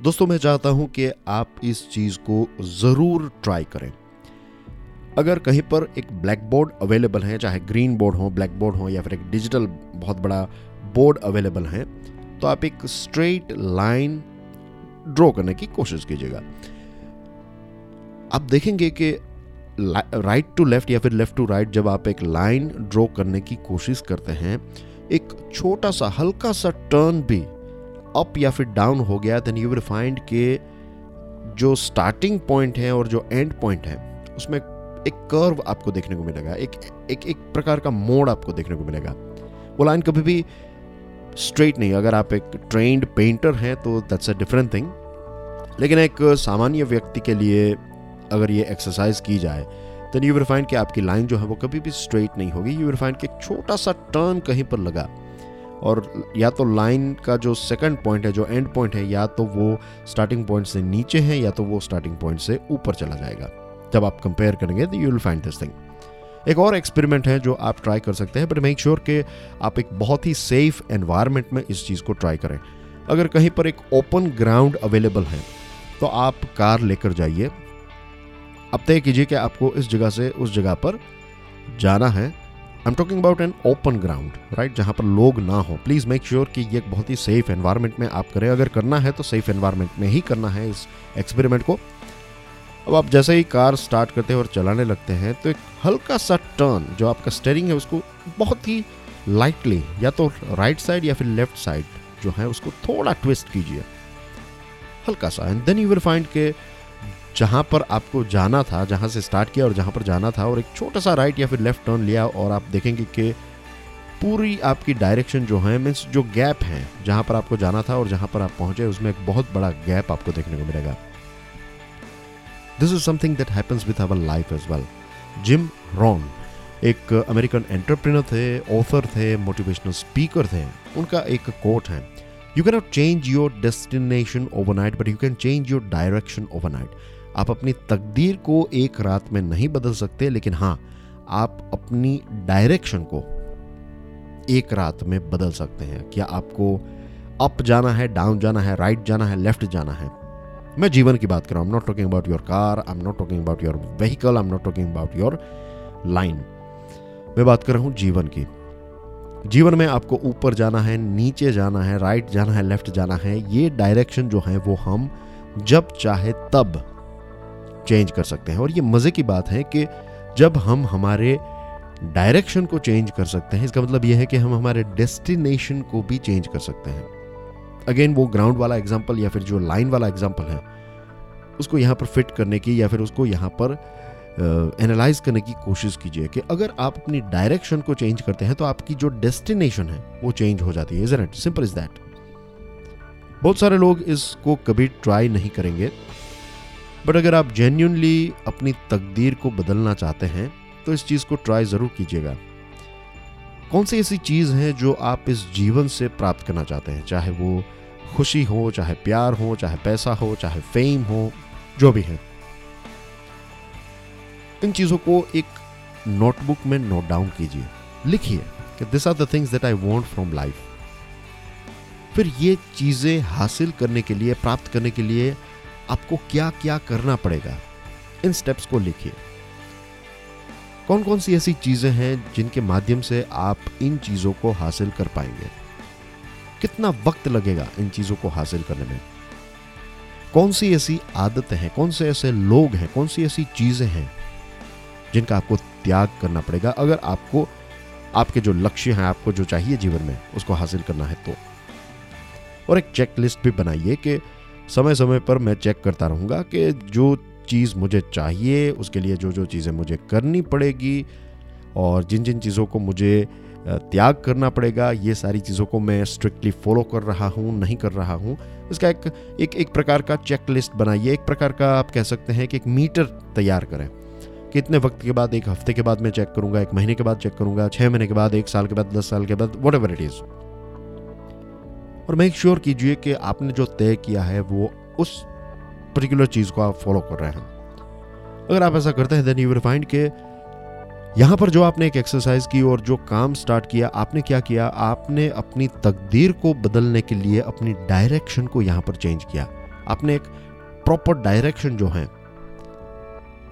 दोस्तों, मैं चाहता हूँ कि आप इस चीज़ को ज़रूर ट्राई करें। अगर कहीं पर एक ब्लैक बोर्ड अवेलेबल है, चाहे ग्रीन बोर्ड हो ब्लैक बोर्ड हो, या फिर एक डिजिटल बहुत बड़ा बोर्ड अवेलेबल है तो आप एक स्ट्रेट लाइन ड्रॉ करने की कोशिश कीजिएगा। आप देखेंगे कि राइट टू लेफ़्ट या फिर लेफ़्ट टू राइट जब आप एक लाइन ड्रॉ करने की कोशिश करते हैं, एक छोटा सा, हल्का सा टर्न भी अप या फिर डाउन हो गया देन यू विल फाइंड के जो स्टार्टिंग पॉइंट है और जो एंड पॉइंट है, उसमें एक कर्व आपको देखने को मिलेगा, एक एक एक प्रकार का मोड़ आपको देखने को मिलेगा। वो लाइन कभी भी स्ट्रेट नहीं, अगर आप एक ट्रेंड पेंटर हैं तो दैट्स अ डिफरेंट थिंग लेकिन एक सामान्य व्यक्ति के लिए अगर ये एक्सरसाइज की जाए देन यू विल फाइंड कि आपकी लाइन जो है वो कभी भी स्ट्रेट नहीं होगी। यू विल फाइंड कि एक छोटा सा टर्न कहीं पर लगा। और या तो लाइन का जो सेकंड पॉइंट है, जो एंड पॉइंट है, या तो वो स्टार्टिंग पॉइंट से नीचे है, या तो वो स्टार्टिंग पॉइंट से ऊपर चला जाएगा। जब आप कंपेयर करेंगे तो you will find this thing एक और एक्सपेरिमेंट है जो आप ट्राई कर सकते हैं बट मेक श्योर कि आप एक बहुत ही सेफ़ एनवायरनमेंट में इस चीज़ को ट्राई करें। अगर कहीं पर एक ओपन ग्राउंड अवेलेबल है तो आप कार लेकर जाइए। अब तय कीजिए कि आपको इस जगह से उस जगह पर जाना है। I am talking about an open ground right जहाँ पर लोग ना हो। प्लीज़ मेक श्योर कि ये बहुत ही सेफ़ एनवायरनमेंट में आप करें। अगर करना है तो सेफ़ एनवायरनमेंट में ही करना है इस एक्सपेरिमेंट को। अब आप जैसे ही कार स्टार्ट करते हैं और चलाने लगते हैं तो एक हल्का सा टर्न जो आपका स्टेयरिंग है, उसको बहुत ही लाइटली या तो राइट साइड या फिर लेफ़्ट साइड जो है, उसको थोड़ा ट्विस्ट कीजिए। हल्का सा। And then you will find के जहाँ पर आपको जाना था, जहाँ से स्टार्ट किया और जहाँ पर जाना था और एक छोटा सा राइट या फिर लेफ़्ट टर्न लिया और आप देखेंगे कि पूरी आपकी डायरेक्शन जो है मीन्स जो गैप है, जहाँ पर आपको जाना था और जहाँ पर आप पहुँचे, उसमें एक बहुत बड़ा गैप आपको देखने को मिलेगा। This is something that happens with our life as well Jim Rohn एक अमेरिकन एंटरप्रेनर थे ऑथर थे मोटिवेशनल स्पीकर थे, उनका एक कोट है you can not change your destination overnight but you can change your direction overnight आप अपनी तकदीर को एक रात में नहीं बदल सकते, लेकिन हाँ आप अपनी डायरेक्शन को एक रात में बदल सकते हैं। क्या आपको अप जाना है, डाउन जाना है, राइट जाना है, लेफ़्ट जाना है? मैं जीवन की बात कर रहा हूँ। Not talking about your car I am not talking about your vehicle I am not talking about your line मैं बात कर रहा हूँ जीवन की। जीवन में आपको ऊपर जाना है, नीचे जाना है, राइट जाना है, लेफ़्ट जाना है, ये डायरेक्शन जो है, वो हम जब चाहे तब चेंज कर सकते हैं। और ये मज़े की बात है कि जब हम हमारे डायरेक्शन को चेंज कर सकते हैं इसका मतलब यह है कि हम हमारे डेस्टिनेशन को भी चेंज कर सकते हैं। अगेन वो ग्राउंड वाला एग्ज़ाम्पल या फिर जो लाइन वाला एग्ज़ाम्पल है उसको यहाँ पर फिट करने की या फिर उसको यहाँ पर एनालाइज uh, करने की कोशिश कीजिए कि अगर आप अपनी डायरेक्शन को चेंज करते हैं तो आपकी जो डेस्टिनेशन है वो चेंज हो जाती है। Is it simple is that बहुत सारे लोग इसको कभी ट्राई नहीं करेंगे। बट अगर आप जेन्यूनली अपनी तकदीर को बदलना चाहते हैं तो इस चीज़ को ट्राई ज़रूर कीजिएगा। कौन सी ऐसी चीज़ है जो आप इस जीवन से प्राप्त करना चाहते हैं? चाहे वो खुशी हो, चाहे प्यार हो, चाहे पैसा हो, चाहे फेम हो, जो भी है। इन चीज़ों को एक नोटबुक में नोट डाउन कीजिए। लिखिए कि this are the things that I want from life फिर ये चीज़ें हासिल करने के लिए, प्राप्त करने के लिए आपको क्या क्या करना पड़ेगा, इन स्टेप्स को लिखिए। कौन कौन सी ऐसी चीज़ें हैं जिनके माध्यम से आप इन चीज़ों को हासिल कर पाएँगे? कितना वक्त लगेगा इन चीज़ों को हासिल करने में? कौन सी ऐसी आदतें हैं, कौन से ऐसे लोग हैं, कौन सी ऐसी चीज़ें हैं जिनका आपको त्याग करना पड़ेगा? अगर आपको, आपके जो लक्ष्य हैं, आपको जो चाहिए जीवन में, उसको हासिल करना है तो। और एक चेक लिस्ट भी बनाइए कि समय समय पर मैं चेक करता रहूँगा कि जो चीज़ मुझे चाहिए, उसके लिए जो जो चीज़ें मुझे करनी पड़ेगी और जिन जिन चीज़ों को मुझे त्याग करना पड़ेगा, ये सारी चीज़ों को मैं स्ट्रिक्टली फॉलो कर रहा हूँ, नहीं कर रहा हूँ। इसका एक एक एक प्रकार का चेक लिस्ट बनाइए, एक प्रकार का आप कह सकते हैं कि एक मीटर तैयार करें कि इतने वक्त के बाद, एक हफ़्ते के बाद मैं चेक करूँगा, एक महीने के बाद चेक करूँगा छः महीने के बाद, एक साल के बाद, दस साल के बाद वट एवर इट इज़ और मेक श्योर कीजिए कि आपने जो तय किया है, वो उस पर्टिकुलर चीज़ को आप फॉलो कर रहे हैं। अगर आप ऐसा करते हैं देन यू विल फाइंड के यहाँ पर जो आपने एक एक्सरसाइज की और जो काम स्टार्ट किया, आपने क्या किया? आपने अपनी तकदीर को बदलने के लिए अपनी डायरेक्शन को यहाँ पर चेंज किया। आपने एक प्रॉपर डायरेक्शन जो है,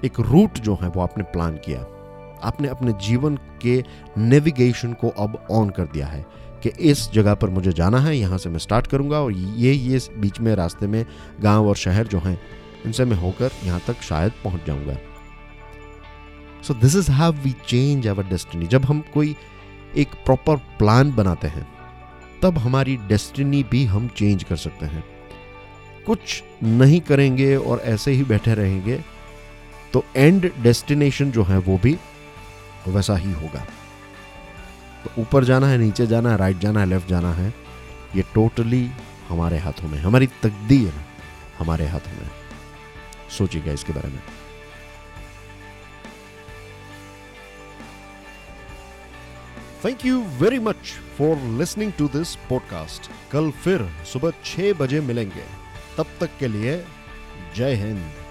एक रूट जो है, वो आपने प्लान किया। आपने अपने जीवन के नेविगेशन को अब ऑन कर दिया है कि इस जगह पर मुझे जाना है, यहाँ से मैं स्टार्ट करूँगा और ये ये बीच में रास्ते में गाँव और शहर जो हैं, इनसे मैं होकर यहाँ तक शायद पहुँच जाऊँगा। So this is how we change our destiny जब हम कोई एक प्रॉपर प्लान बनाते हैं, तब हमारी डेस्टिनी भी हम चेंज कर सकते हैं। कुछ नहीं करेंगे और ऐसे ही बैठे रहेंगे तो एंड डेस्टिनेशन जो है वो भी वैसा ही होगा। तो ऊपर जाना है, नीचे जाना है राइट जाना है लेफ़्ट जाना है, ये टोटली हमारे हाथों में हमारी तकदीर हमारे हाथों में सोचिएगा इसके बारे में। Thank you very much for listening to this podcast कल फिर सुबह छह बजे मिलेंगे। तब तक के लिए जय हिंद।